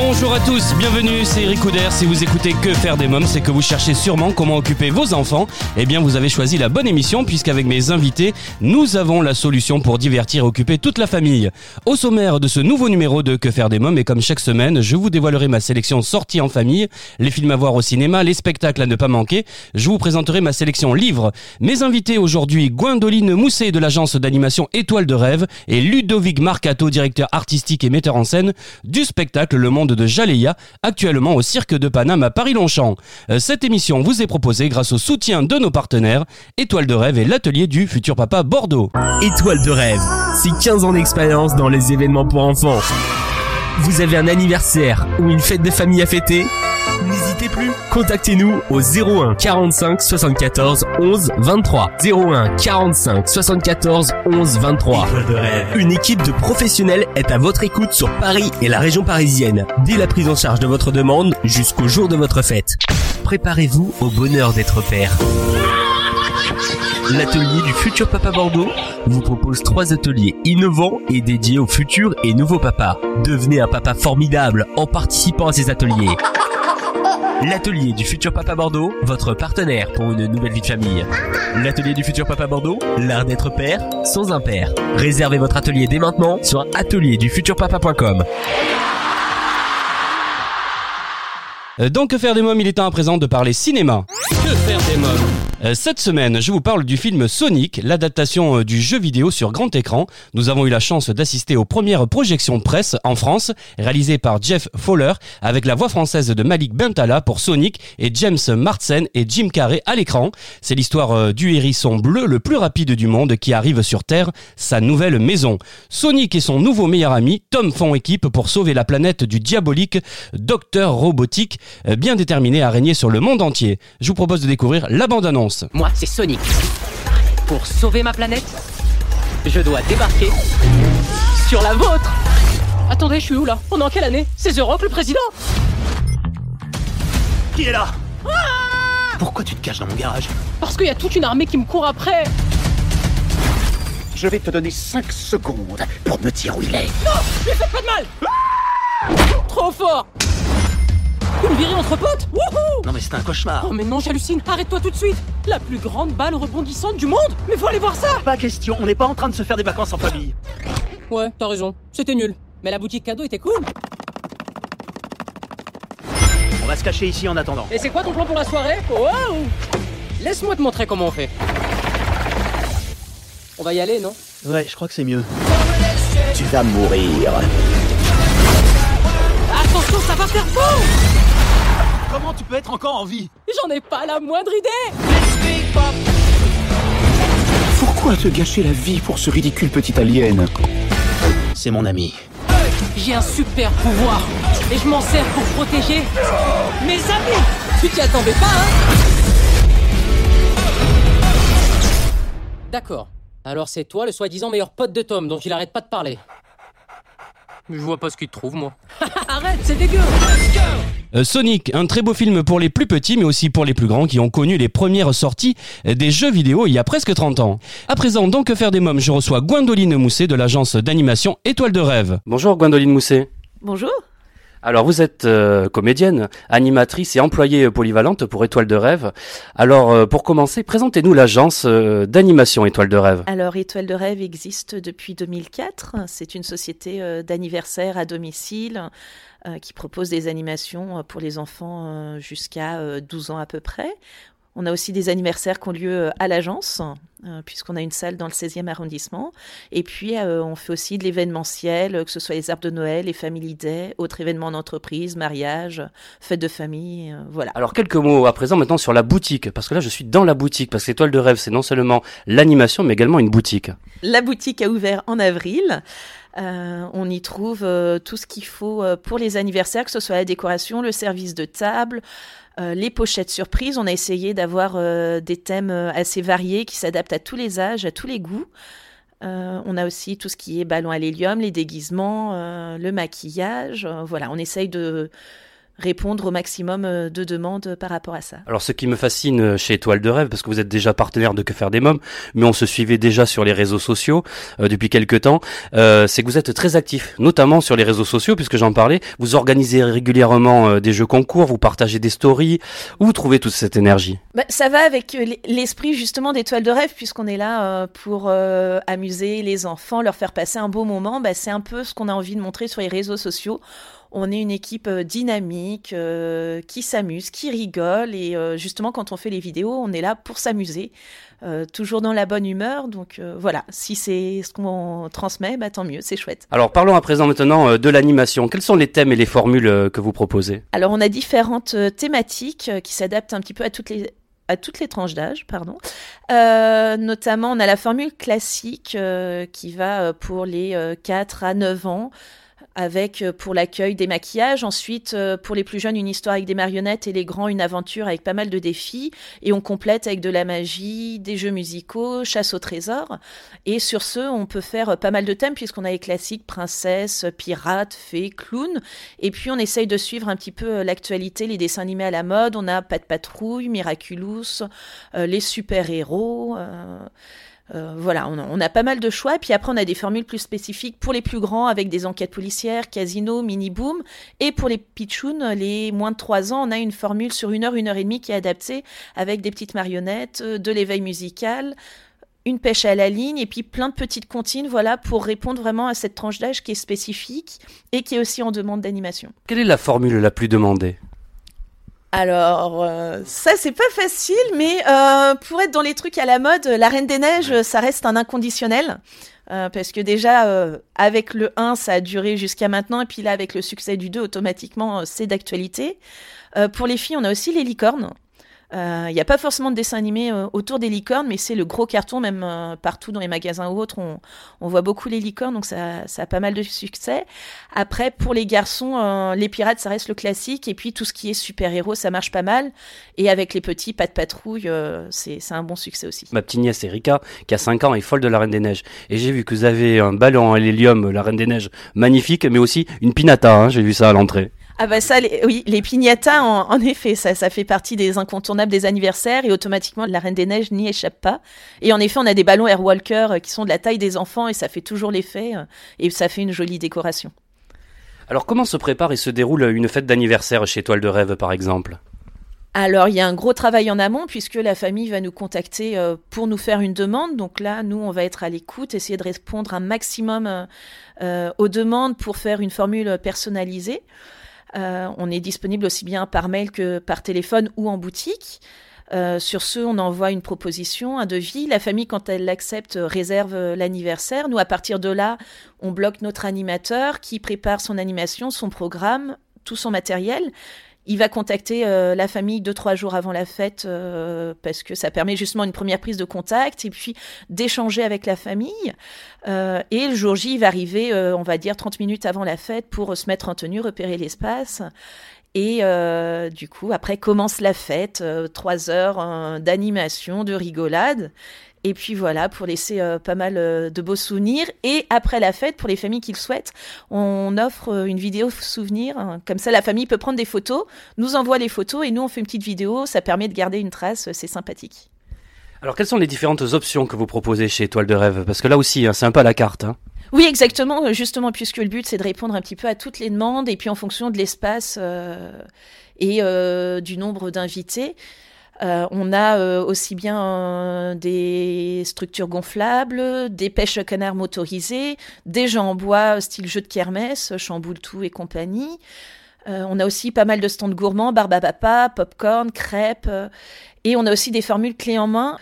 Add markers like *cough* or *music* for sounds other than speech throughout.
Bonjour à tous, bienvenue, c'est Eric Couder. Si vous écoutez Que faire des mômes, c'est que vous cherchez sûrement comment occuper vos enfants. Eh bien, vous avez choisi la bonne émission puisqu'avec mes invités, nous avons la solution pour divertir et occuper toute la famille. Au sommaire de ce nouveau numéro de Que faire des mômes, et comme chaque semaine, je vous dévoilerai ma sélection sortie en famille, les films à voir au cinéma, les spectacles à ne pas manquer. Je vous présenterai ma sélection livres. Mes invités aujourd'hui, Gwendoline Mousset de l'agence d'animation Étoile de rêve et Ludovic Marcato, directeur artistique et metteur en scène du spectacle Le Monde de Jaleia, actuellement au Cirque de Paname à Paris-Longchamp. Euh, Cette émission vous est proposée grâce au soutien de nos partenaires Étoile de rêve et l'atelier du futur papa Bordeaux. Étoile de rêve, c'est 15 ans d'expérience dans les événements pour enfants. Vous avez un anniversaire ou une fête de famille à fêter N'hésitez plus, contactez-nous au 01 45 74 11 23. 01 45 74 11 23. Une équipe de professionnels est à votre écoute sur Paris et la région parisienne, dès la prise en charge de votre demande jusqu'au jour de votre fête. Préparez-vous au bonheur d'être père. L'atelier du futur papa Bordeaux vous propose trois ateliers innovants et dédiés aux futurs et nouveaux papas. Devenez un papa formidable en participant à ces ateliers. L'atelier du futur papa Bordeaux, votre partenaire pour une nouvelle vie de famille. L'atelier du futur papa Bordeaux, l'art d'être père sans un père. Réservez votre atelier dès maintenant sur atelierdufuturpapa.com. Euh, Dans Que faire des mômes, il est temps à présent de parler cinéma. Que faire des mômes? Cette semaine, je vous parle du film Sonic, l'adaptation euh, du jeu vidéo sur grand écran. Nous avons eu la chance d'assister aux premières projections presse en France, réalisées par Jeff Fowler, avec la voix française de Malik Bentala pour Sonic et James Marsden et Jim Carrey à l'écran. C'est l'histoire euh, du hérisson bleu le plus rapide du monde qui arrive sur Terre, sa nouvelle maison. Sonic et son nouveau meilleur ami, Tom, font équipe pour sauver la planète du diabolique Docteur Robotique, euh, bien déterminé à régner sur le monde entier. Je vous propose de découvrir la bande-annonce. Moi, c'est Sonic. Pour sauver ma planète, je dois débarquer sur la vôtre. Attendez, je suis où là? On est en quelle année? C'est The Rock le président? Qui est là? Pourquoi tu te caches dans mon garage? Parce qu'il y a toute une armée qui me court après. Je vais te donner 5 secondes pour me dire où il est. Pas de mal Trop fort Une virée entre potes Wouhou Non mais c'est un cauchemar. Oh mais non, j'hallucine Arrête-toi tout de suite La plus grande balle rebondissante du monde Mais faut aller voir ça Pas question, on n'est pas en train de se faire des vacances en famille. Ouais, t'as raison. C'était nul. Mais la boutique cadeau était cool. On va se cacher ici en attendant. Et c'est quoi ton plan pour la soirée Waouh Laisse-moi te montrer comment on fait. On va y aller, non Ouais, je crois que c'est mieux. Tu vas mourir. Attention, ça va faire faux Comment tu peux être encore en vie J'en ai pas la moindre idée Pourquoi te gâcher la vie pour ce ridicule petit alien C'est mon ami. J'ai un super pouvoir et je m'en sers pour protéger mes amis Tu t'y attendais pas, hein D'accord. Alors c'est toi le soi-disant meilleur pote de Tom dont il arrête pas de parler. Je vois pas ce qu'il te trouve, moi. *laughs* Arrête, c'est dégueu Euh, Sonic, un très beau film pour les plus petits mais aussi pour les plus grands qui ont connu les premières sorties des jeux vidéo il y a presque 30 ans. À présent, dans Que faire des mômes, je reçois Gwendoline Mousset de l'agence d'animation Étoile de rêve. Bonjour Gwendoline Mousset. Bonjour. Alors vous êtes euh, comédienne, animatrice et employée polyvalente pour Étoile de rêve. Alors euh, pour commencer, présentez-nous l'agence euh, d'animation Étoile de rêve. Alors, Étoile de rêve existe depuis 2004. C'est une société euh, d'anniversaire à domicile euh, qui propose des animations euh, pour les enfants euh, jusqu'à euh, 12 ans à peu près. On a aussi des anniversaires qui ont lieu euh, à l'agence, euh, puisqu'on a une salle dans le 16e arrondissement. Et puis, euh, on fait aussi de l'événementiel, euh, que ce soit les arbres de Noël, les Family Day, autres événements d'entreprise, mariage, fêtes de famille, euh, voilà. Alors quelques mots à présent maintenant sur la boutique, parce que là je suis dans la boutique, parce que Étoile de rêve c'est non seulement l'animation mais également une boutique. La boutique a ouvert en avril. Euh, on y trouve euh, tout ce qu'il faut euh, pour les anniversaires, que ce soit la décoration, le service de table, euh, les pochettes surprises. On a essayé d'avoir euh, des thèmes euh, assez variés qui s'adaptent à tous les âges, à tous les goûts. on a aussi tout ce qui est ballon à l'hélium, les déguisements, le maquillage. voilà, on essaye de répondre au maximum euh, de demandes par rapport à ça. Alors ce qui me fascine euh, chez Étoile de Rêve, parce que vous êtes déjà partenaire de Que faire des mômes, mais on se suivait déjà sur les réseaux sociaux euh, depuis quelques temps, c'est que vous êtes très actif, notamment sur les réseaux sociaux, puisque j'en parlais. Vous organisez régulièrement des jeux concours, vous partagez des stories. Où vous trouvez toute cette énergie? Bah, Ça va avec l'esprit justement d'Étoile de Rêve, puisqu'on est là pour amuser les enfants, leur faire passer un beau moment. Bah, c'est un peu ce qu'on a envie de montrer sur les réseaux sociaux on est une équipe euh, dynamique, euh, qui s'amuse, qui rigole. Et euh, justement, quand on fait les vidéos, on est là pour s'amuser, toujours dans la bonne humeur. Donc voilà, si c'est ce qu'on transmet, bah, tant mieux, c'est chouette. Alors parlons à présent maintenant de l'animation. Quels sont les thèmes et les formules que vous proposez? Alors on a différentes thématiques qui s'adaptent un petit peu à toutes les à toutes les tranches d'âge, pardon. notamment, on a la formule classique qui va pour les 4 à 9 ans avec euh, pour l'accueil des maquillages, ensuite euh, pour les plus jeunes une histoire avec des marionnettes et les grands une aventure avec pas mal de défis. Et on complète avec de la magie, des jeux musicaux, chasse au trésor. Et sur ce on peut faire pas mal de thèmes puisqu'on a les classiques princesse, pirate, fée, clown. Et puis on essaye de suivre un petit peu euh, l'actualité, les dessins animés à la mode, on a Pat Patrouille, Miraculous, les super-héros euh, voilà, on a, pas mal de choix. Puis après, on a des formules plus spécifiques pour les plus grands avec des enquêtes policières, casino, mini-boom. Et pour les pitchouns, les moins de 3 ans, on a une formule sur une heure, une heure et demie qui est adaptée avec des petites marionnettes, euh, de l'éveil musical, une pêche à la ligne et puis plein de petites comptines, voilà, pour répondre vraiment à cette tranche d'âge qui est spécifique et qui est aussi en demande d'animation. Quelle est la formule la plus demandée? Alors, euh, ça c'est pas facile, mais euh, pour être dans les trucs à la mode, la Reine des Neiges, ça reste un inconditionnel. Euh, parce que déjà, avec le 1, ça a duré jusqu'à maintenant, et puis là, avec le succès du 2, automatiquement, c'est d'actualité. pour les filles, on a aussi les licornes. Il euh, n'y a pas forcément de dessin animé euh, autour des licornes, mais c'est le gros carton, même euh, partout dans les magasins ou autres, on, on, voit beaucoup les licornes, donc ça, ça, a pas mal de succès. Après, pour les garçons, les pirates, ça reste le classique, et puis tout ce qui est super-héros, ça marche pas mal. Et avec les petits, pas de patrouille, c'est un bon succès aussi. Ma petite nièce Erika, qui a 5 ans, est folle de la Reine des Neiges. Et j'ai vu que vous avez un ballon à l'hélium, la Reine des Neiges, magnifique, mais aussi une pinata, hein, j'ai vu ça à l'entrée. Ah bah ça, oui, les piñatas, en, effet, ça, ça fait partie des incontournables des anniversaires et automatiquement la Reine des Neiges n'y échappe pas. Et en effet, on a des ballons Airwalker euh, qui sont de la taille des enfants et ça fait toujours l'effet euh, et ça fait une jolie décoration. Alors comment se prépare et se déroule une fête d'anniversaire chez Toile de Rêve par exemple? Alors, il y a un gros travail en amont puisque la famille va nous contacter euh, pour nous faire une demande. Donc là, nous, on va être à l'écoute, essayer de répondre un maximum aux demandes pour faire une formule personnalisée. Euh, on est disponible aussi bien par mail que par téléphone ou en boutique. Euh, sur ce, on envoie une proposition, un devis. La famille, quand elle l'accepte, réserve l'anniversaire. Nous, à partir de là, on bloque notre animateur qui prépare son animation, son programme, tout son matériel. Il va contacter euh, la famille deux trois jours avant la fête euh, parce que ça permet justement une première prise de contact et puis d'échanger avec la famille. Euh, et le jour J, il va arriver, on va dire 30 minutes avant la fête pour se mettre en tenue, repérer l'espace. Et du coup, après commence la fête, trois heures d'animation, de rigolade. Et puis voilà, pour laisser euh, pas mal euh, de beaux souvenirs. Et après la fête, pour les familles qui le souhaitent, on offre euh, une vidéo souvenir. Hein. Comme ça, la famille peut prendre des photos, nous envoie les photos et nous, on fait une petite vidéo. Ça permet de garder une trace, c'est sympathique. Alors, quelles sont les différentes options que vous proposez chez Étoile de Rêve? Parce que là aussi, hein, c'est un peu à la carte. Hein. Oui, exactement. Justement, puisque le but, c'est de répondre un petit peu à toutes les demandes et puis en fonction de l'espace et du nombre d'invités. Euh, on a euh, aussi bien euh, des structures gonflables, des pêches canards motorisées, des jeux en bois style jeu de kermesse, chamboule-tout et compagnie. on a aussi pas mal de stands gourmands, barbapapa, popcorn, crêpes. et on a aussi des formules clés en main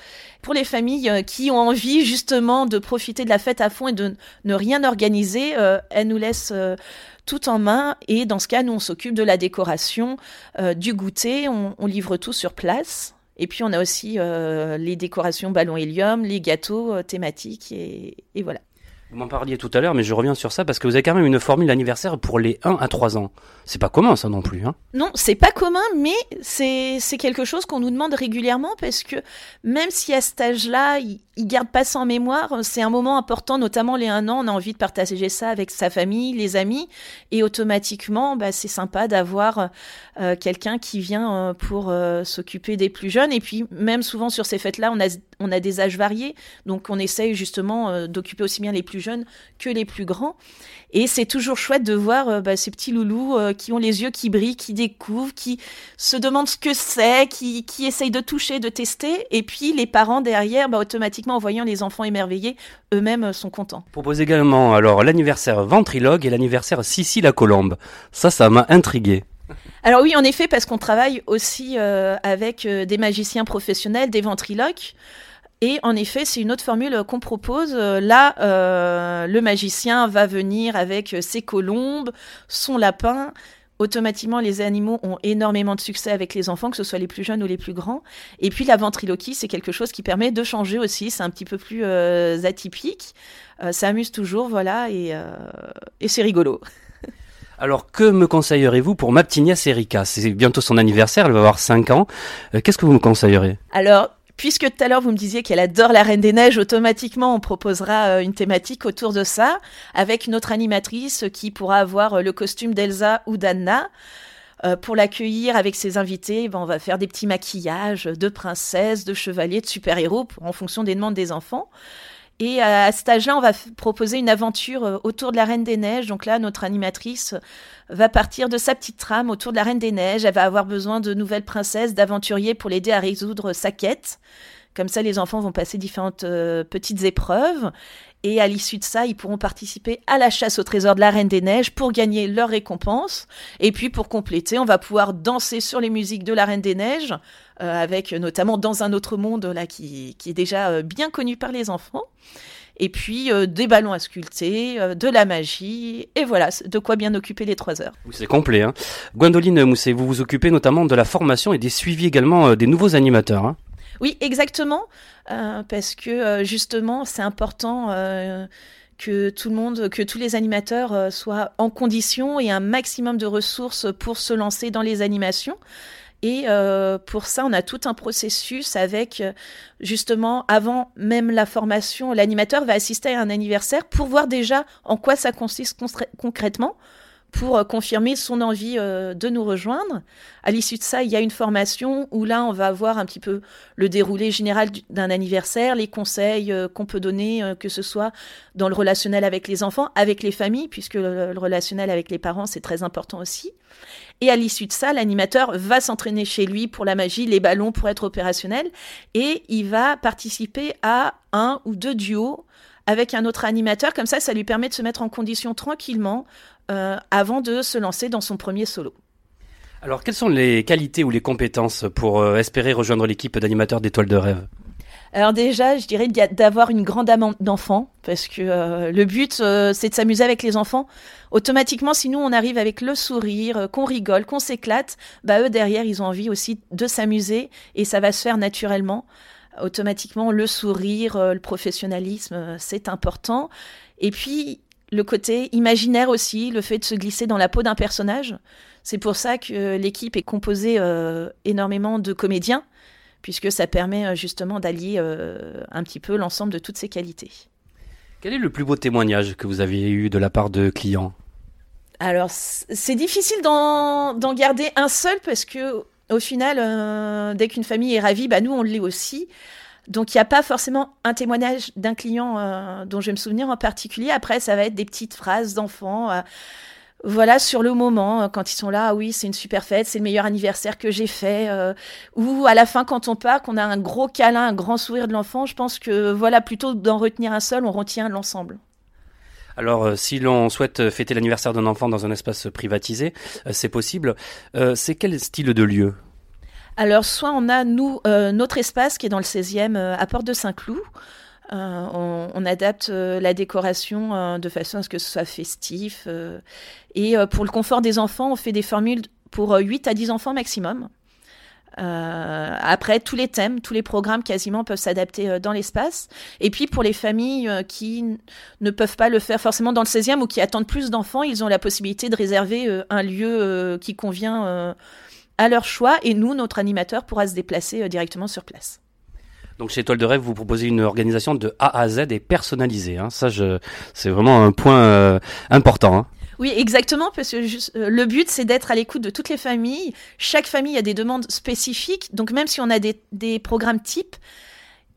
pour les familles qui ont envie justement de profiter de la fête à fond et de ne rien organiser. elles nous laissent tout en main. Et dans ce cas, nous, on s'occupe de la décoration, euh, du goûter, on, livre tout sur place. Et puis, on a aussi euh, les décorations ballon hélium, les gâteaux euh, thématiques, et, voilà. Vous m'en parliez tout à l'heure, mais je reviens sur ça parce que vous avez quand même une formule anniversaire pour les 1 à 3 ans. C'est pas commun ça non plus. Hein non, c'est pas commun, mais c'est quelque chose qu'on nous demande régulièrement parce que même si à cet âge-là, il, il garde pas ça en mémoire, c'est un moment important, notamment les 1 an, on a envie de partager ça avec sa famille, les amis, et automatiquement, bah, c'est sympa d'avoir euh, quelqu'un qui vient euh, pour euh, s'occuper des plus jeunes. Et puis même souvent sur ces fêtes-là, on a, on a des âges variés, donc on essaye justement d'occuper aussi bien les plus jeunes que les plus grands. Et c'est toujours chouette de voir euh, bah, ces petits loulous euh, qui ont les yeux qui brillent, qui découvrent, qui se demandent ce que c'est, qui, qui essayent de toucher, de tester. Et puis les parents derrière, bah, automatiquement en voyant les enfants émerveillés, eux-mêmes euh, sont contents. Propose également alors l'anniversaire ventrilogue et l'anniversaire Sissi la Colombe. Ça, ça m'a intrigué. Alors oui, en effet, parce qu'on travaille aussi avec des magiciens professionnels, des ventriloques. Et en effet, c'est une autre formule qu'on propose. Là, euh, le magicien va venir avec ses colombes, son lapin. Automatiquement, les animaux ont énormément de succès avec les enfants, que ce soit les plus jeunes ou les plus grands. Et puis, la ventriloquie, c'est quelque chose qui permet de changer aussi. C'est un petit peu plus euh, atypique. Euh, ça amuse toujours, voilà, et, et c'est rigolo. *laughs* Alors, que me conseillerez-vous pour ma petite nièce Erika? C'est bientôt son anniversaire, elle va avoir 5 ans. Qu'est-ce que vous me conseillerez? Alors, Puisque tout à l'heure vous me disiez qu'elle adore la Reine des Neiges, automatiquement on proposera euh, une thématique autour de ça, avec notre animatrice qui pourra avoir euh, le costume d'Elsa ou d'Anna. Euh, pour l'accueillir avec ses invités, ben, on va faire des petits maquillages de princesses, de chevaliers, de super-héros en fonction des demandes des enfants. Et à, cet âge-là, on va proposer une aventure euh, autour de la Reine des Neiges. Donc là, notre animatrice va partir de sa petite trame autour de la Reine des Neiges. Elle va avoir besoin de nouvelles princesses, d'aventuriers pour l'aider à résoudre sa quête. Comme ça, les enfants vont passer différentes euh, petites épreuves. Et à l'issue de ça, ils pourront participer à la chasse au trésor de la Reine des Neiges pour gagner leur récompense. Et puis pour compléter, on va pouvoir danser sur les musiques de la Reine des Neiges, euh, avec notamment Dans un autre monde, là, qui, est déjà euh, bien connu par les enfants. Et puis euh, des ballons à sculpter, de la magie, et voilà, de quoi bien occuper les trois heures. C'est complet. Hein. Gwendoline Mousset, vous vous occupez notamment de la formation et des suivis également des nouveaux animateurs. Hein. Oui, exactement, euh, parce que euh, justement, c'est important euh, que tout le monde, que tous les animateurs soient en condition et un maximum de ressources pour se lancer dans les animations. Et pour ça, on a tout un processus avec, justement, avant même la formation, l'animateur va assister à un anniversaire pour voir déjà en quoi ça consiste concrètement pour euh, confirmer son envie euh, de nous rejoindre. À l'issue de ça, il y a une formation où là, on va voir un petit peu le déroulé général d'un anniversaire, les conseils euh, qu'on peut donner, que ce soit dans le relationnel avec les enfants, avec les familles, puisque le, relationnel avec les parents, c'est très important aussi. Et à l'issue de ça, l'animateur va s'entraîner chez lui pour la magie, les ballons pour être opérationnel, et il va participer à un ou deux duos avec un autre animateur. Comme ça, ça lui permet de se mettre en condition tranquillement euh, avant de se lancer dans son premier solo. Alors, quelles sont les qualités ou les compétences pour euh, espérer rejoindre l'équipe d'animateurs d'étoiles de rêve? Alors déjà, je dirais d'avoir une grande âme d'enfant, parce que euh, le but, c'est de s'amuser avec les enfants. Automatiquement, si nous, on arrive avec le sourire, qu'on rigole, qu'on s'éclate, bah eux, derrière, ils ont envie aussi de s'amuser, et ça va se faire naturellement. Automatiquement, le sourire, le professionnalisme, c'est important. Et puis, le côté imaginaire aussi, le fait de se glisser dans la peau d'un personnage. C'est pour ça que l'équipe est composée euh, énormément de comédiens, puisque ça permet euh, justement d'allier euh, un petit peu l'ensemble de toutes ces qualités. Quel est le plus beau témoignage que vous avez eu de la part de clients? Alors, c'est difficile d'en garder un seul parce que, au final, dès qu'une famille est ravie, bah, nous, on l'est aussi. Donc il n'y a pas forcément un témoignage d'un client euh, dont je vais me souvenir en particulier. Après, ça va être des petites phrases d'enfants. Euh, voilà, sur le moment, euh, quand ils sont là, ah oui, c'est une super fête, c'est le meilleur anniversaire que j'ai fait. ou à la fin, quand on part, qu'on a un gros câlin, un grand sourire de l'enfant, je pense que voilà, plutôt d'en retenir un seul, on retient l'ensemble. Alors, si l'on souhaite fêter l'anniversaire d'un enfant dans un espace privatisé, c'est possible. c'est quel style de lieu? Alors, soit on a, nous, euh, notre espace qui est dans le 16e euh, à Porte de Saint-Cloud. Euh, on, adapte la décoration de façon à ce que ce soit festif. et pour le confort des enfants, on fait des formules pour 8 à 10 enfants maximum. Euh, après, tous les thèmes, tous les programmes quasiment peuvent s'adapter euh, dans l'espace. Et puis pour les familles euh, qui ne peuvent pas le faire forcément dans le 16e ou qui attendent plus d'enfants, ils ont la possibilité de réserver un lieu qui convient à leur choix. Et nous, notre animateur pourra se déplacer directement sur place. Donc chez Étoile de Rêve, vous proposez une organisation de A à Z et personnalisée. Hein. Ça, c'est vraiment un point important. Hein. Oui, exactement, parce que euh, le but, c'est d'être à l'écoute de toutes les familles. Chaque famille a des demandes spécifiques, donc même si on a des, des programmes types,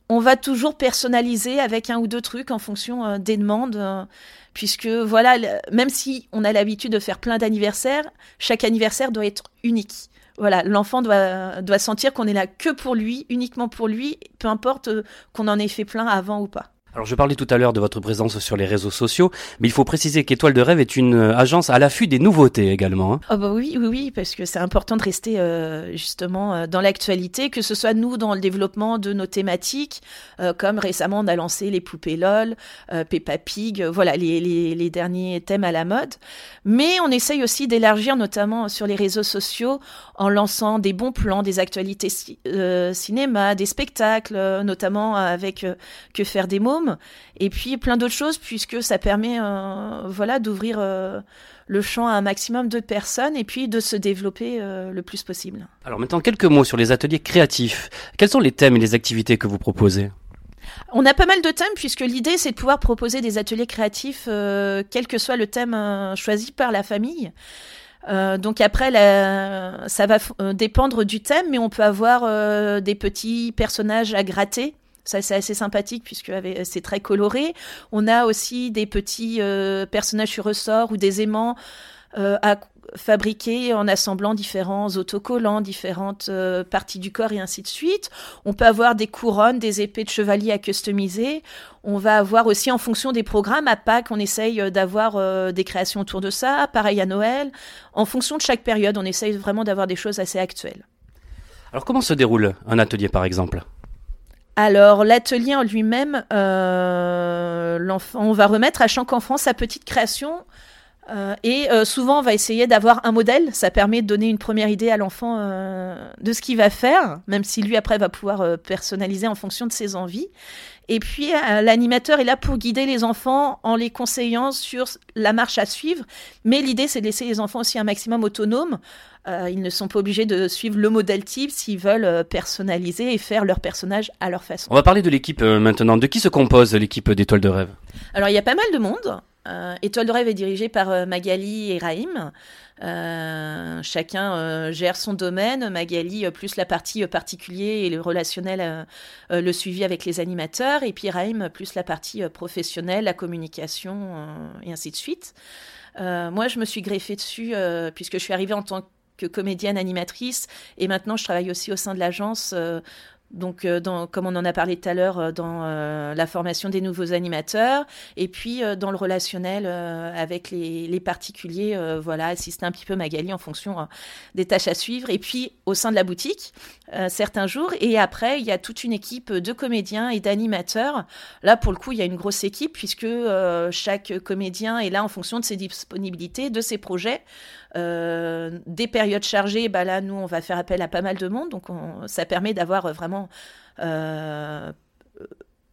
on va toujours personnaliser avec un ou deux trucs en fonction euh, des demandes. Euh, puisque voilà, même si on a l'habitude de faire plein d'anniversaires, chaque anniversaire doit être unique. Voilà, l'enfant doit, doit sentir qu'on est là que pour lui, uniquement pour lui, peu importe qu'on en ait fait plein avant ou pas. Alors je parlais tout à l'heure de votre présence sur les réseaux sociaux, mais il faut préciser qu'Étoile de Rêve est une euh, agence à l'affût des nouveautés également. Oh bah oui, oui, oui, parce que c'est important de rester euh, justement euh, dans l'actualité, que ce soit nous dans le développement de nos thématiques, comme récemment on a lancé les poupées LOL, Peppa Pig, voilà les, les, les, derniers thèmes à la mode. Mais on essaye aussi d'élargir notamment sur les réseaux sociaux en lançant des bons plans, des actualités cinéma, des spectacles, notamment avec Que faire des mots et puis plein d'autres choses puisque ça permet euh, voilà d'ouvrir euh, le champ à un maximum de personnes et puis de se développer euh, le plus possible. Alors maintenant quelques mots sur les ateliers créatifs. Quels sont les thèmes et les activités que vous proposez? On a pas mal de thèmes puisque l'idée c'est de pouvoir proposer des ateliers créatifs quel que soit le thème choisi par la famille. donc après, ça va dépendre du thème, mais on peut avoir des petits personnages à gratter ça, c'est assez sympathique puisque c'est très coloré. On a aussi des petits euh, personnages sur ressort ou des aimants euh, à fabriquer en assemblant différents autocollants, différentes euh, parties du corps et ainsi de suite. On peut avoir des couronnes, des épées de chevalier à customiser. On va avoir aussi en fonction des programmes à Pâques, on essaye d'avoir des créations autour de ça. Pareil à Noël. En fonction de chaque période, on essaye vraiment d'avoir des choses assez actuelles. Alors comment se déroule un atelier par exemple? Alors l'atelier en lui-même, euh, on va remettre à chaque enfant sa petite création. Euh, et euh, souvent, on va essayer d'avoir un modèle. Ça permet de donner une première idée à l'enfant de ce qu'il va faire, même si lui, après, va pouvoir personnaliser en fonction de ses envies. Et puis, l'animateur est là pour guider les enfants en les conseillant sur la marche à suivre. Mais l'idée, c'est de laisser les enfants aussi un maximum autonomes euh, ils ne sont pas obligés de suivre le modèle type s'ils veulent euh, personnaliser et faire leur personnage à leur façon. On va parler de l'équipe euh, maintenant. De qui se compose l'équipe d'Étoile de Rêve? Alors il y a pas mal de monde. Étoile de Rêve est dirigée par Magali et Raïm. chacun gère son domaine. Magali plus la partie particulier et le relationnel, le suivi avec les animateurs, et puis Raïm plus la partie professionnelle, la communication et ainsi de suite. moi, je me suis greffée dessus puisque je suis arrivée en tant que comédienne animatrice. Et maintenant, je travaille aussi au sein de l'agence. Euh, donc, euh, comme on en a parlé tout à l'heure, euh, dans la formation des nouveaux animateurs, et puis dans le relationnel avec les, les particuliers, voilà, assister un petit peu Magali en fonction des tâches à suivre, et puis au sein de la boutique, certains jours, et après, il y a toute une équipe de comédiens et d'animateurs. Là, pour le coup, il y a une grosse équipe, puisque chaque comédien est là en fonction de ses disponibilités, de ses projets. Euh, des périodes chargées, bah là, nous, on va faire appel à pas mal de monde. Donc, ça permet d'avoir vraiment euh,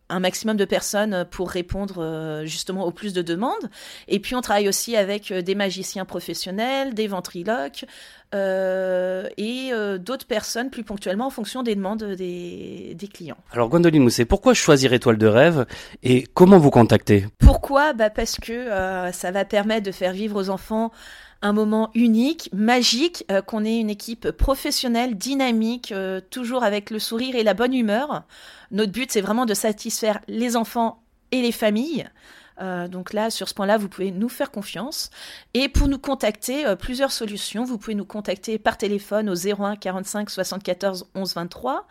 un maximum de personnes pour répondre euh, justement au plus de demandes. Et puis, on travaille aussi avec des magiciens professionnels, des ventriloques. et d'autres personnes plus ponctuellement en fonction des demandes des, des clients. Alors Gwendoline Mousset, pourquoi choisir Étoile de rêve et comment vous contacter? Pourquoi? Bah Parce que ça va permettre de faire vivre aux enfants un moment unique, magique, euh, qu'on ait une équipe professionnelle, dynamique, euh, toujours avec le sourire et la bonne humeur. Notre but, c'est vraiment de satisfaire les enfants et les familles. Euh, donc là, sur ce point-là, vous pouvez nous faire confiance. Et pour nous contacter, plusieurs solutions. Vous pouvez nous contacter par téléphone au 01 45 74 11 23.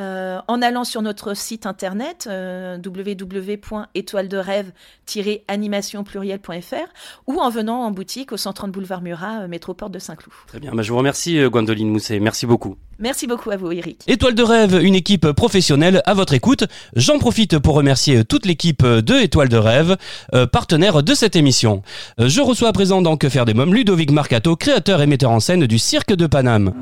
Euh, en allant sur notre site internet euh, www.étoile-de-rêve-animation pluriel.fr ou en venant en boutique au 130 boulevard Murat, euh, métroport de Saint-Cloud. Très bien, bah, je vous remercie Gwendoline Mousset, merci beaucoup. Merci beaucoup à vous Eric. Étoile de rêve, une équipe professionnelle à votre écoute. J'en profite pour remercier toute l'équipe de Étoile de rêve, partenaire de cette émission. je reçois à présent dans Que faire des mômes Ludovic Marcato, créateur et metteur en scène du Cirque de Paname.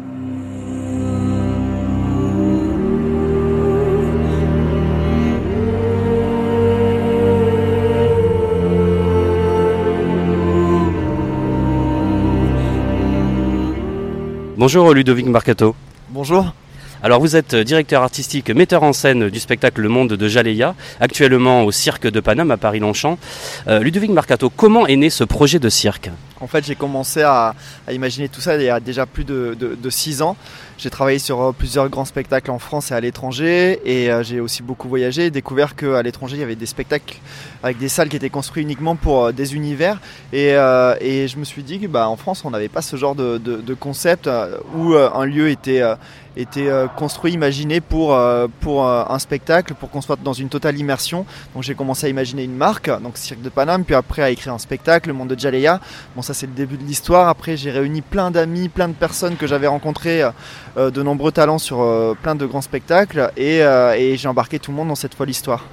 Bonjour Ludovic Marcato. Bonjour. Alors vous êtes directeur artistique, metteur en scène du spectacle Le Monde de Jaleya, actuellement au Cirque de Paname à Paris-Longchamp. Euh, Ludovic Marcato, comment est né ce projet de cirque? En fait, j'ai commencé à, à imaginer tout ça il y a déjà plus de, de, de 6 ans. J'ai travaillé sur euh, plusieurs grands spectacles en France et à l'étranger et euh, j'ai aussi beaucoup voyagé et découvert qu'à l'étranger il y avait des spectacles avec des salles qui étaient construites uniquement pour euh, des univers et, et je me suis dit que bah, en France on n'avait pas ce genre de, de, de concept où un lieu était, était construit, imaginé pour, pour un spectacle, pour qu'on soit dans une totale immersion. Donc j'ai commencé à imaginer une marque, donc Cirque de Paname, puis après à écrire un spectacle, Le Monde de Jaleya. Bon ça c'est le début de l'histoire. Après j'ai réuni plein d'amis, plein de personnes que j'avais rencontrées, de nombreux talents sur euh, plein de grands spectacles et, euh, et j'ai embarqué tout le monde dans cette folle histoire.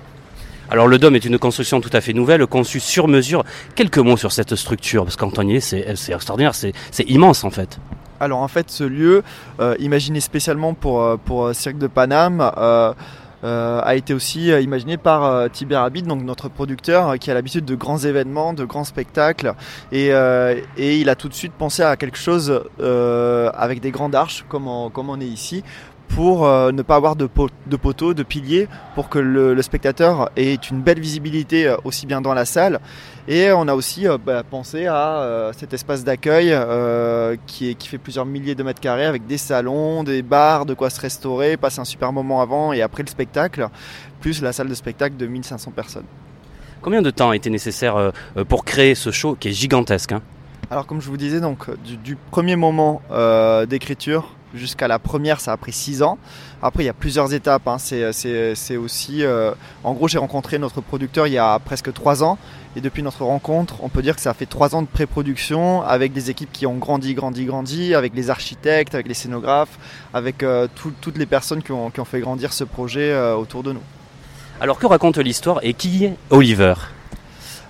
Alors le Dôme est une construction tout à fait nouvelle, conçue sur mesure. Quelques mots sur cette structure, parce qu'en est, c'est c'est extraordinaire, c'est immense en fait. Alors en fait, ce lieu, euh, imaginé spécialement pour, euh, pour euh, Cirque de Paname, euh, euh, a été aussi euh, imaginé par euh, Tiber Abid, donc notre producteur, euh, qui a l'habitude de grands événements, de grands spectacles, et, euh, et il a tout de suite pensé à quelque chose euh, avec des grandes arches, comme on, comme on est ici, pour euh, ne pas avoir de, pot- de poteaux, de piliers, pour que le, le spectateur ait une belle visibilité euh, aussi bien dans la salle. Et on a aussi euh, bah, pensé à euh, cet espace d'accueil euh, qui, est- qui fait plusieurs milliers de mètres carrés avec des salons, des bars, de quoi se restaurer, passer un super moment avant et après le spectacle, plus la salle de spectacle de 1500 personnes. Combien de temps a été nécessaire pour créer ce show qui est gigantesque hein? Alors comme je vous disais, donc du, du premier moment euh, d'écriture jusqu'à la première, ça a pris 6 ans. Après, il y a plusieurs étapes. hein. C'est, c'est- c'est aussi, euh, en gros, j'ai rencontré notre producteur il y a presque 3 ans. Et depuis notre rencontre, on peut dire que ça a fait 3 ans de pré-production avec des équipes qui ont grandi, grandi, grandi, avec les architectes, avec les scénographes, avec euh, tout- toutes les personnes qui ont, fait grandir ce projet euh, autour de nous. Alors que raconte l'histoire et qui est Oliver?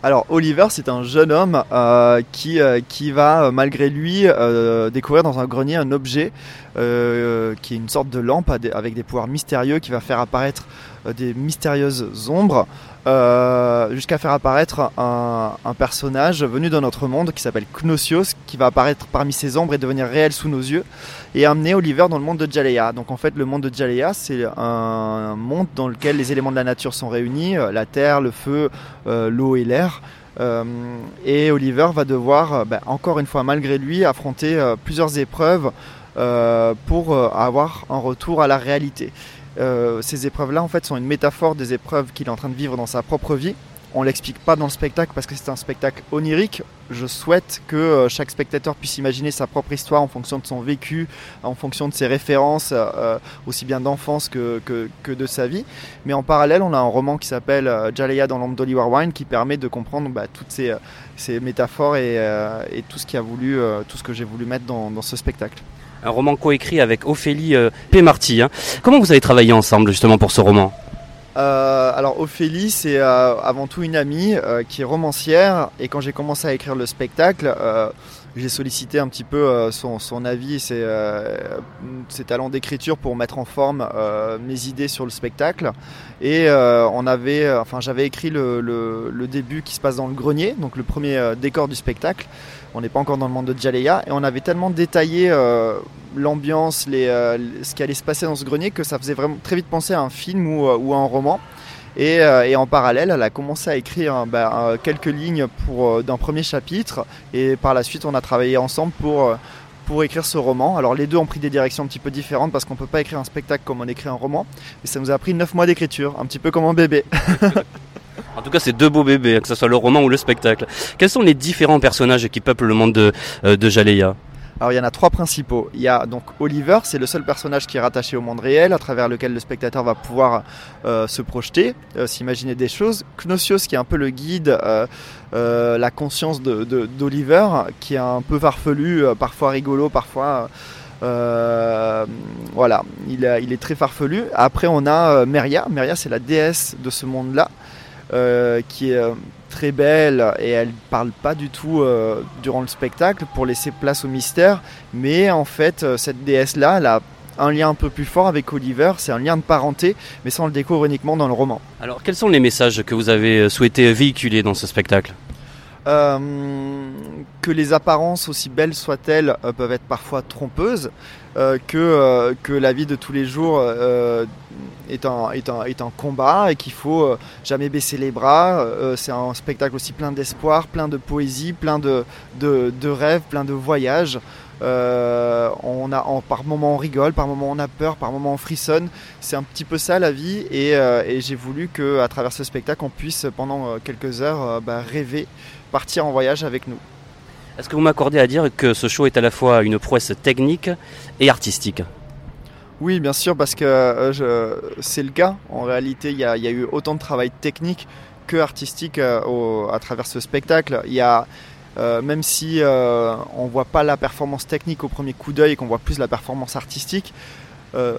Alors Oliver, c'est un jeune homme euh, qui, euh, qui va, euh, malgré lui, découvrir dans un grenier un objet qui est une sorte de lampe avec des pouvoirs mystérieux qui va faire apparaître des mystérieuses ombres euh, jusqu'à faire apparaître un, un personnage venu dans notre monde qui s'appelle Knosios qui va apparaître parmi ces ombres et devenir réel sous nos yeux et amener Oliver dans le monde de Jaleya. Donc en fait le monde de Jaleya c'est un monde dans lequel les éléments de la nature sont réunis, euh, la terre, le feu, euh, l'eau et l'air. Euh, et Oliver va devoir, bah, encore une fois malgré lui, affronter plusieurs épreuves pour avoir un retour à la réalité. Euh, ces épreuves-là, en fait, sont une métaphore des épreuves qu'il est en train de vivre dans sa propre vie. On l'explique pas dans le spectacle parce que c'est un spectacle onirique. Je souhaite que euh, chaque spectateur puisse imaginer sa propre histoire en fonction de son vécu, en fonction de ses références, euh, aussi bien d'enfance que, que, de sa vie. Mais en parallèle, on a un roman qui s'appelle Jaleya dans l'ombre d'Oliver Wine qui permet de comprendre bah, toutes ces, métaphores et, tout ce qui a voulu, tout ce que j'ai voulu mettre dans ce spectacle. Un roman coécrit avec Ophélie euh, Pémarty. hein. Comment vous avez travaillé ensemble justement pour ce roman? Euh, alors Ophélie, c'est euh, avant tout une amie qui est romancière et quand j'ai commencé à écrire le spectacle, j'ai sollicité un petit peu son, avis et ses, talents d'écriture pour mettre en forme mes idées sur le spectacle. Et on avait, enfin j'avais écrit le, début qui se passe dans le grenier, donc le premier décor du spectacle. On n'est pas encore dans le monde de Jaleya et on avait tellement détaillé euh, l'ambiance, euh, ce qui allait se passer dans ce grenier que ça faisait vraiment très vite penser à un film ou, euh, à un roman. Et, et en parallèle, elle a commencé à écrire bah, quelques lignes pour d'un premier chapitre. Et par la suite, on a travaillé ensemble pour écrire ce roman. Alors les deux ont pris des directions un petit peu différentes parce qu'on peut pas écrire un spectacle comme on écrit un roman. Mais ça nous a pris 9 mois d'écriture, un petit peu comme un bébé. *laughs* En tout cas, c'est deux beaux bébés, hein, que ce soit le roman ou le spectacle. Quels sont les différents personnages qui peuplent le monde de, euh, de Jaleya Alors il y en a trois principaux. Il y a donc Oliver, c'est le seul personnage qui est rattaché au monde réel, à travers lequel le spectateur va pouvoir euh, se projeter, euh, s'imaginer des choses. Knosios qui est un peu le guide, euh, euh, la conscience de- de- d'Oliver, qui est un peu farfelu, parfois rigolo, parfois... voilà, il, il est très farfelu. Après, on a Meria. Meria, c'est la déesse de ce monde-là, qui est euh, très belle et elle parle pas du tout euh, durant le spectacle pour laisser place au mystère. Mais en fait, euh, cette déesse-là, elle a un lien un peu plus fort avec Oliver. C'est un lien de parenté, mais ça on le découvre uniquement dans le roman. Alors, quels sont les messages que vous avez euh, souhaité véhiculer dans ce spectacle? Euh, que les apparences, aussi belles soient-elles, euh, peuvent être parfois trompeuses, euh, que, la vie de tous les jours est, un, combat et qu'il faut jamais baisser les bras. C'est un spectacle aussi plein d'espoir, plein de poésie, plein de rêves, plein de voyages. Euh, on a, par moments on rigole, par moments on a peur, par moments on frissonne. C'est un petit peu ça la vie et, euh, et j'ai voulu que à travers ce spectacle on puisse pendant euh, quelques heures euh, bah, rêver, partir en voyage avec nous. Est-ce que vous m'accordez à dire que ce show est à la fois une prouesse technique et artistique? Oui, bien sûr, parce que je- c'est le cas. En réalité, il y, a il y a eu autant de travail technique que artistique au- à travers ce spectacle. Il y a, euh, même si euh, on voit pas la performance technique au premier coup d'œil et qu'on voit plus la performance artistique, euh,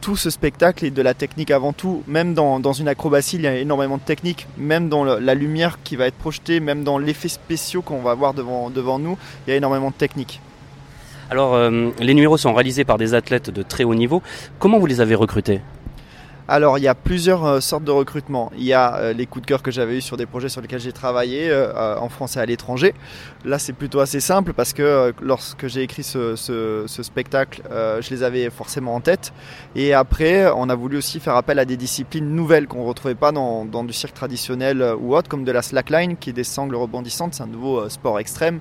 tout ce spectacle est de la technique avant tout. Même dans, dans une acrobatie, il y a énormément de technique. Même dans la lumière qui va être projetée, même dans l'effet spéciaux qu'on va voir devant, devant nous, il y a énormément de technique. Alors, les numéros sont réalisés par des athlètes de très haut niveau. Comment vous les avez recrutés? Alors, il y a plusieurs euh, sortes de recrutement. Il y a euh, les coups de cœur que j'avais eu sur des projets sur lesquels j'ai travaillé euh, en France et à l'étranger. Là, c'est plutôt assez simple parce que lorsque j'ai écrit ce, spectacle, je les avais forcément en tête. Et après, on a voulu aussi faire appel à des disciplines nouvelles qu'on ne retrouvait pas dans, dans du cirque traditionnel ou autre, comme de la slackline, qui est des sangles rebondissantes. C'est un nouveau sport extrême.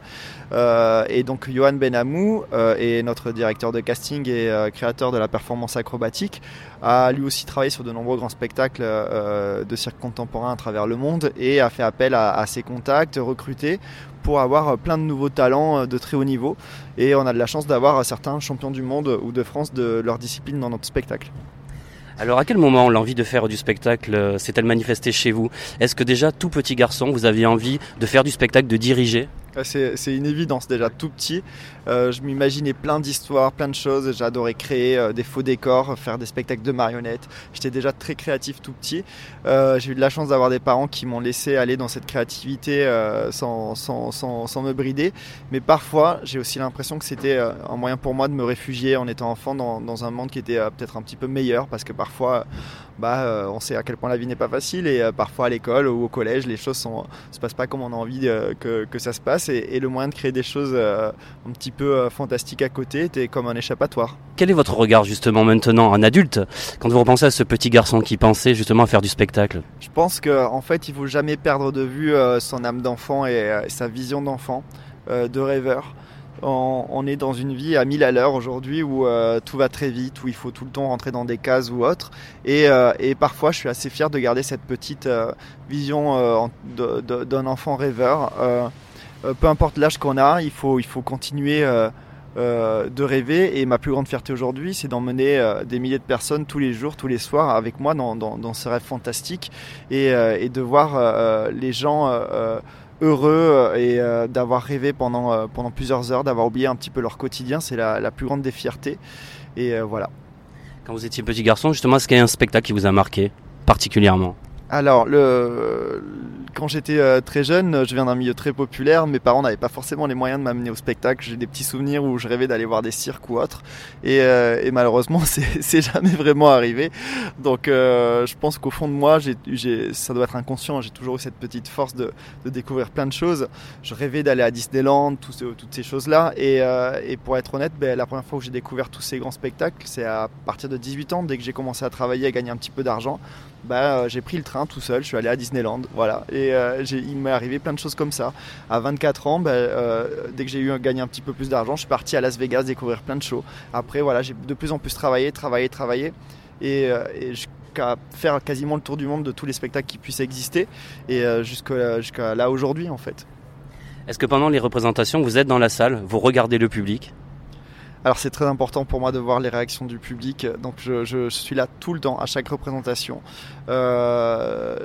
Et donc, Johan Benamou est notre directeur de casting et créateur de la performance acrobatique a lui aussi travaillé sur de nombreux grands spectacles euh, de cirque contemporain à travers le monde et a fait appel à, ses contacts, recrutés pour avoir plein de nouveaux talents euh, de très haut niveau. Et on a de la chance d'avoir certains champions du monde ou de France de leur discipline dans notre spectacle. Alors, à quel moment l'envie de faire du spectacle euh, s'est-elle manifestée chez vous? Est-ce que déjà, tout petit garçon, vous aviez envie de faire du spectacle, de diriger? C'est c'est une évidence déjà tout petit. Euh, je m'imaginais plein d'histoires, plein de choses. J'adorais créer euh, des faux décors, faire des spectacles de marionnettes. J'étais déjà très créatif tout petit. Euh, J'ai eu de la chance d'avoir des parents qui m'ont laissé aller dans cette créativité euh, sans, sans, sans, sans me brider. Mais parfois, j'ai aussi l'impression que c'était euh, un moyen pour moi de me réfugier en étant enfant dans, dans un monde qui était euh, peut-être un petit peu meilleur parce que parfois, bah, euh, on sait à quel point la vie n'est pas facile et euh, parfois à l'école ou au collège, les choses sont, se passent pas comme on a envie euh, que, que ça se passe et, et le moyen de créer des choses un petit peu fantastiques à côté était comme un échappatoire. Quel est votre regard justement maintenant, en adulte, quand vous repensez à ce petit garçon qui pensait justement à faire du spectacle? Je pense qu'en en fait, il faut jamais perdre de vue son âme d'enfant et sa vision d'enfant, de rêveur. On, est dans une vie à 1000 à l'heure aujourd'hui où euh, tout va très vite, où il faut tout le temps rentrer dans des cases ou autres. Et, euh, et parfois, je suis assez fier de garder cette petite euh, vision d'un enfant rêveur. Peu importe l'âge qu'on a, il faut, continuer de rêver. Et ma plus grande fierté aujourd'hui, c'est d'emmener des milliers de personnes tous les jours, tous les soirs avec moi dans, dans, dans ce rêve fantastique et, de voir les gens heureux euh, et euh, d'avoir rêvé pendant, euh, pendant plusieurs heures, d'avoir oublié un petit peu leur quotidien, c'est la, la plus grande des fiertés. Et voilà. Quand vous étiez petit garçon, justement, est-ce qu'il y a un spectacle qui vous a marqué particulièrement? Alors, le, quand j'étais euh, très jeune, je viens d'un milieu très populaire. Mes parents n'avaient pas forcément les moyens de m'amener au spectacle. J'ai des petits souvenirs où je rêvais d'aller voir des cirques ou autres. Et, euh, et malheureusement, *laughs* c'est jamais vraiment arrivé. Donc, euh, je pense qu'au fond de moi, j'ai, j'ai, ça doit être inconscient. J'ai toujours eu cette petite force de, de découvrir plein de choses. Je rêvais d'aller à Disneyland, tout ce- toutes ces choses-là. Et, euh, et pour être honnête, ben, la première fois que j'ai découvert tous ces grands spectacles, c'est à partir de 18 ans, dès que j'ai commencé à travailler, à gagner un petit peu d'argent bah, euh, j'ai pris le train tout seul, je suis allé à Disneyland, voilà. Et euh, il m'est arrivé plein de choses comme ça. À 24 ans, bah, euh, dès que j'ai eu gagné un petit peu plus d'argent, je suis parti à Las Vegas découvrir plein de shows. Après, voilà, j'ai de plus en plus travaillé, travaillé, travaillé, et, euh, jusqu'à faire quasiment le tour du monde de tous les spectacles qui puissent exister, et jusqu'à là aujourd'hui en fait. Est-ce que pendant les représentations, vous êtes dans la salle, vous regardez le public? Alors c'est très important pour moi de voir les réactions du public, donc je, je suis là tout le temps, à chaque représentation. Euh,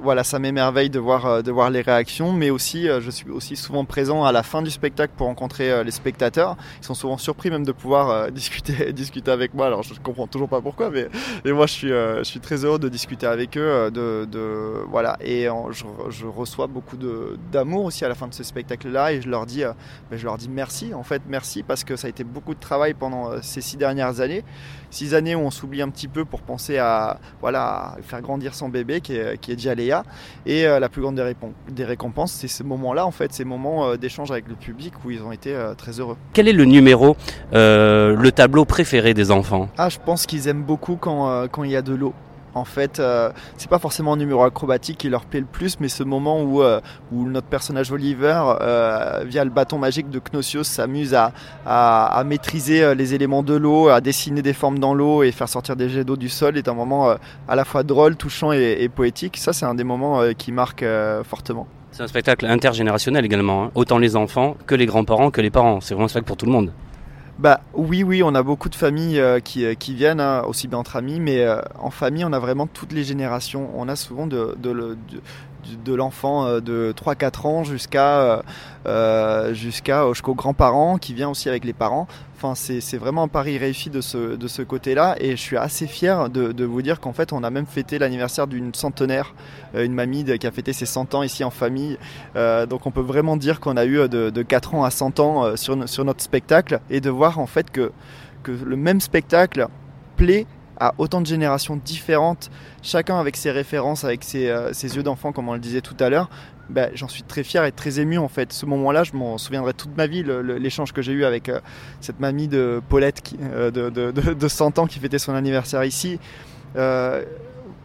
voilà, ça m'émerveille de voir, euh, de voir les réactions, mais aussi euh, je suis aussi souvent présent à la fin du spectacle pour rencontrer les spectateurs. Ils sont souvent surpris même de pouvoir *laughs* discuter, discuter avec moi. Alors je comprends toujours pas pourquoi, mais, mais moi je suis, je suis très heureux de discuter avec eux, de, de voilà, et je, je reçois beaucoup d'amour aussi à la fin de ce spectacle-là, et je leur dis, ben, je leur dis merci, en fait merci parce que ça a été beaucoup de travail pendant ces six dernières années, six années où on s'oublie un petit peu pour penser à voilà à faire grandir son bébé qui est, qui est déjà Jalea. Et euh, la plus grande des, récompenses, c'est ce moment-là, en fait, ces moments euh, d'échange avec le public où ils ont été euh, très heureux. Quel est le numéro, le tableau préféré des enfants? Ah, je pense qu'ils aiment beaucoup quand quand il y a de l'eau. En fait, euh, c'est pas forcément un numéro acrobatique qui leur plaît le plus, mais ce moment où, euh, notre personnage Oliver, euh, via le bâton magique de Knosios, s'amuse à, maîtriser euh, les éléments de l'eau, à dessiner des formes dans l'eau et faire sortir des jets d'eau du sol, est un moment à la fois drôle, touchant et, poétique. Ça, c'est un des moments qui marque fortement. C'est un spectacle intergénérationnel également, hein. autant les enfants que les grands-parents que les parents. C'est vraiment un spectacle pour tout le monde. Bah oui, oui, on a beaucoup de familles euh, qui, euh, qui viennent, hein, aussi bien entre amis, mais euh, en famille, on a vraiment toutes les générations. On a souvent de, de, le- de, de l'enfant de 3-4 ans jusqu'à jusqu'à jusqu'aux grands-parents qui vient aussi avec les parents. C'est vraiment un pari réussi de ce, côté-là et je suis assez fier de, vous dire qu'en fait, on a même fêté l'anniversaire d'une centenaire, euh, une mamie qui a fêté ses 100 ans ici en famille. Euh, donc on peut vraiment dire qu'on a eu euh, de, de 4 ans à 100 ans sur, no- sur notre spectacle et de voir en fait que, le même spectacle plaît à autant de générations différentes, chacun avec ses références, avec ses yeux d'enfant comme on le disait tout à l'heure. Ben, J'en suis très fier et très ému en fait. Ce moment-là, je m'en souviendrai toute ma vie, l'échange que j'ai eu avec euh, cette mamie de Paulette euh, de, de, de, de 100 ans qui fêtait son anniversaire ici. Euh,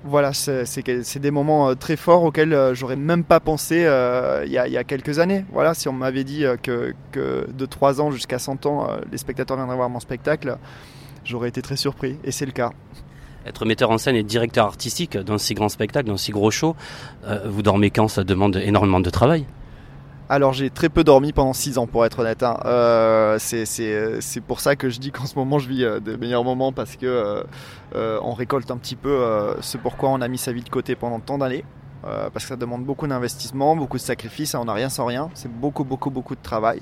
voilà, c'est des moments très forts auxquels j'aurais même pas pensé il y, a, quelques années. Voilà, si on m'avait dit que, que de 3 ans jusqu'à 100 ans, les spectateurs viendraient voir mon spectacle, j'aurais été très surpris. Et c'est le cas. Être metteur en scène et directeur artistique d'un si grand spectacle, d'un si gros show, euh, vous dormez quand? Ça demande énormément de travail. Alors j'ai très peu dormi pendant 6 ans pour être honnête. hein. Euh, c'est- pour ça que je dis qu'en ce moment je vis euh, des meilleurs moments parce que on récolte un petit peu ce pourquoi on a mis sa vie de côté pendant tant d'années. Euh, parce que ça demande beaucoup d'investissement, beaucoup de sacrifices, hein, on n'a rien sans rien, c'est beaucoup beaucoup beaucoup de travail.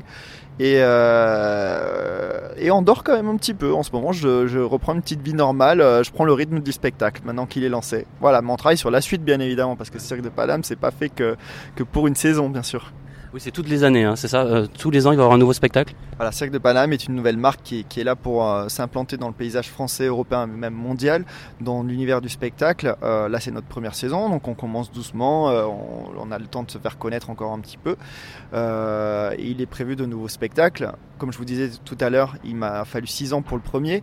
Et, euh, on dort quand même un petit peu. En ce moment, je, reprends une petite vie normale, euh, je prends le rythme du spectacle maintenant qu'il est lancé. Voilà, mais on sur la suite bien évidemment, parce que Cirque de Paname, c'est pas fait que pour une saison bien sûr. Oui, c'est toutes les années, hein, c'est ça Euh, Tous les ans, il va y avoir un nouveau spectacle Voilà, Cirque de Paname est une nouvelle marque qui est, là pour euh, s'implanter dans le paysage français, européen, même mondial, dans l'univers du spectacle. Euh, là, c'est notre première saison, donc on commence doucement, on, a le temps de se faire connaître encore un petit peu. Il est prévu de nouveaux spectacles. Comme je vous disais tout à l'heure, il m'a fallu six ans pour le premier.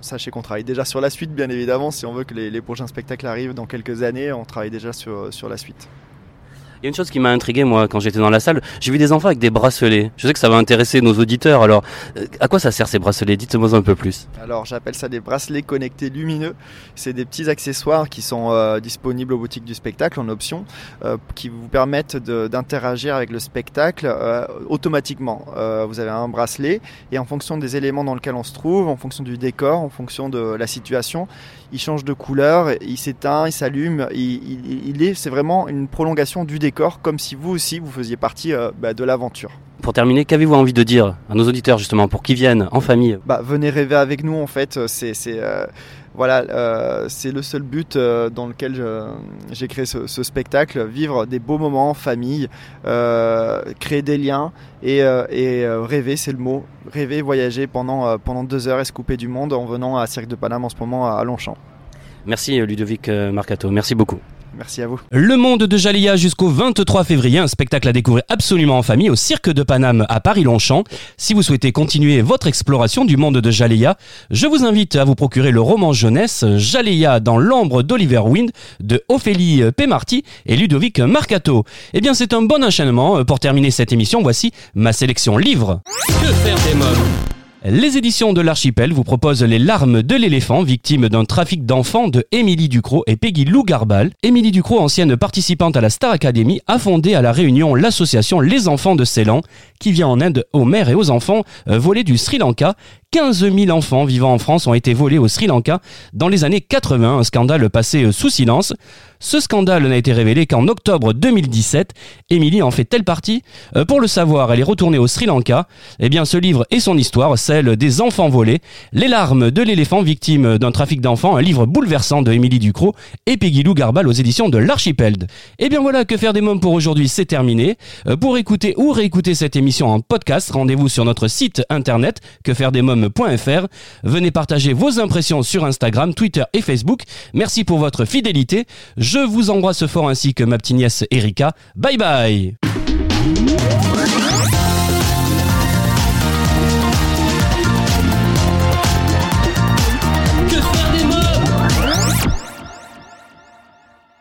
Sachez qu'on travaille déjà sur la suite, bien évidemment. Si on veut que les, les prochains spectacles arrivent dans quelques années, on travaille déjà sur, sur la suite. Il y a une chose qui m'a intrigué, moi, quand j'étais dans la salle. J'ai vu des enfants avec des bracelets. Je sais que ça va intéresser nos auditeurs. Alors, euh, à quoi ça sert ces bracelets? Dites-moi un peu plus. Alors j'appelle ça des bracelets connectés lumineux. C'est des petits accessoires qui sont euh, disponibles aux boutiques du spectacle en option, euh, qui vous permettent d'interagir avec le spectacle automatiquement. Vous avez un bracelet et en fonction des éléments dans lesquels on se trouve, en fonction du décor, en fonction de la situation, il change de couleur, il s'éteint, il s'allume. Il est, c'est vraiment une prolongation du décor, comme si vous aussi vous faisiez partie euh, bah, de l'aventure. Pour terminer, qu'avez-vous envie de dire à nos auditeurs, justement, pour qu'ils viennent en famille? Bah, venez rêver avec nous en fait. C'est c'est euh, voilà euh, c'est le seul but euh, dans lequel j'ai créé ce, ce spectacle vivre des beaux moments en famille euh, créer des liens et, euh, et euh, rêver c'est le mot. Rêver voyager pendant euh, pendant deux heures et se couper du monde en venant à Cirque de Paname en ce moment à Longchamp. Merci euh, Ludovic euh, Marcato, merci beaucoup. Merci à vous Le monde de Jalia jusqu'au 23 février, un spectacle à découvrir absolument en famille au Cirque de Paname à Paris-Longchamp. Si vous souhaitez continuer votre exploration du monde de Jaléa, je vous invite à vous procurer le roman jeunesse Jaléa dans l'ombre d'Oliver Wind de Ophélie Pémarty et Ludovic Marcato. Eh bien, c'est un bon enchaînement. Pour terminer cette émission, voici ma sélection livre. Que faire des mômes? Les éditions de l'Archipel vous proposent Les larmes de l'éléphant, victime d'un trafic d'enfants de Émilie Ducrot et Peggy Lou Garbal. Émilie Ducrot, ancienne participante à la Star Academy, a fondé à La Réunion l'association Les Enfants de Ceylan, qui vient en aide aux mères et aux enfants euh, volés du Sri Lanka. 15 000 enfants vivant en France ont été volés au Sri Lanka dans les années 80, un scandale passé euh, sous silence. Ce scandale n'a été révélé qu'en octobre 2017. Émilie en fait-elle partie Euh, Pour le savoir, elle est retournée au Sri Lanka. Eh bien, ce livre et son histoire, celle des enfants volés, Les larmes de l'éléphant victime d'un trafic d'enfants, un livre bouleversant de Émilie Ducrot et Peggy Lou Garbal aux éditions de l'Archipel. Eh bien voilà, que faire des mômes pour aujourd'hui, c'est terminé. Euh, Pour écouter ou réécouter cette émission en podcast, rendez-vous sur notre site internet quefairedesmômes Venez partager vos impressions sur Instagram, Twitter et Facebook. Merci pour votre fidélité. Je vous embrasse fort ainsi que ma petite nièce Erika. Bye bye